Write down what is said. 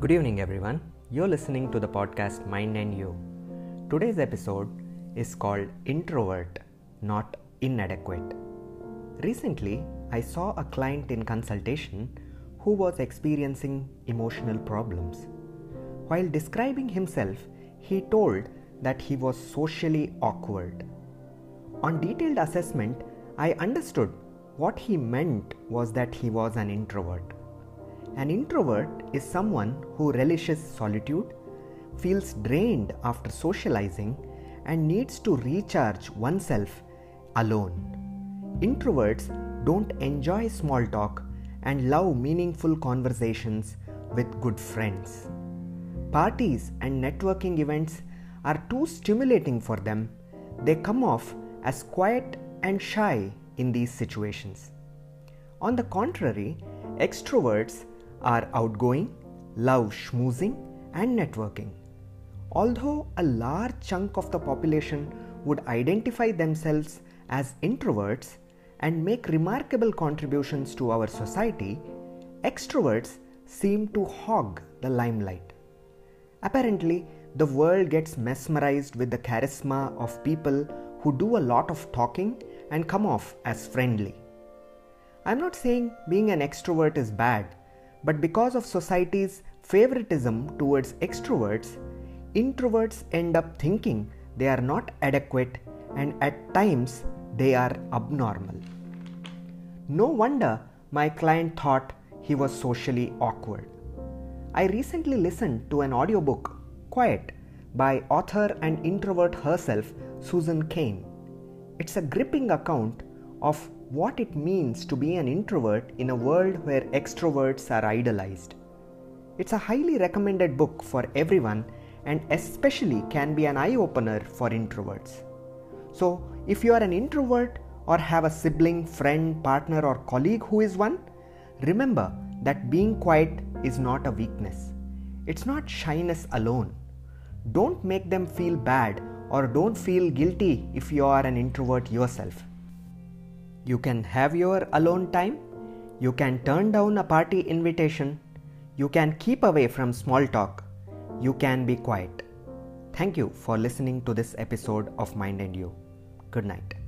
Good evening, everyone. You're listening to the podcast Mind and You. Today's episode is called Introvert, Not Inadequate. Recently, I saw a client in consultation who was experiencing emotional problems. While describing himself, he told that he was socially awkward. On detailed assessment, I understood what he meant was that he was an introvert. An introvert is someone who relishes solitude, feels drained after socializing, and needs to recharge oneself alone. Introverts don't enjoy small talk and love meaningful conversations with good friends. Parties and networking events are too stimulating for them. They come off as quiet and shy in these situations. On the contrary, extroverts are outgoing, love schmoozing, and networking. Although a large chunk of the population would identify themselves as introverts and make remarkable contributions to our society, extroverts seem to hog the limelight. Apparently, the world gets mesmerized with the charisma of people who do a lot of talking and come off as friendly. I'm not saying being an extrovert is bad, but because of society's favoritism towards extroverts, introverts end up thinking they are not adequate and at times they are abnormal. No wonder my client thought he was socially awkward. I recently listened to an audiobook, Quiet, by author and introvert herself, Susan Cain. It's a gripping account of what it means to be an introvert in a world where extroverts are idolized. It's a highly recommended book for everyone and especially can be an eye opener for introverts. So, if you are an introvert or have a sibling, friend, partner, or colleague who is one, remember that being quiet is not a weakness. It's not shyness alone. Don't make them feel bad or don't feel guilty if you are an introvert yourself. You can have your alone time. You can turn down a party invitation. You can keep away from small talk. You can be quiet. Thank you for listening to this episode of Mind and You. Good night.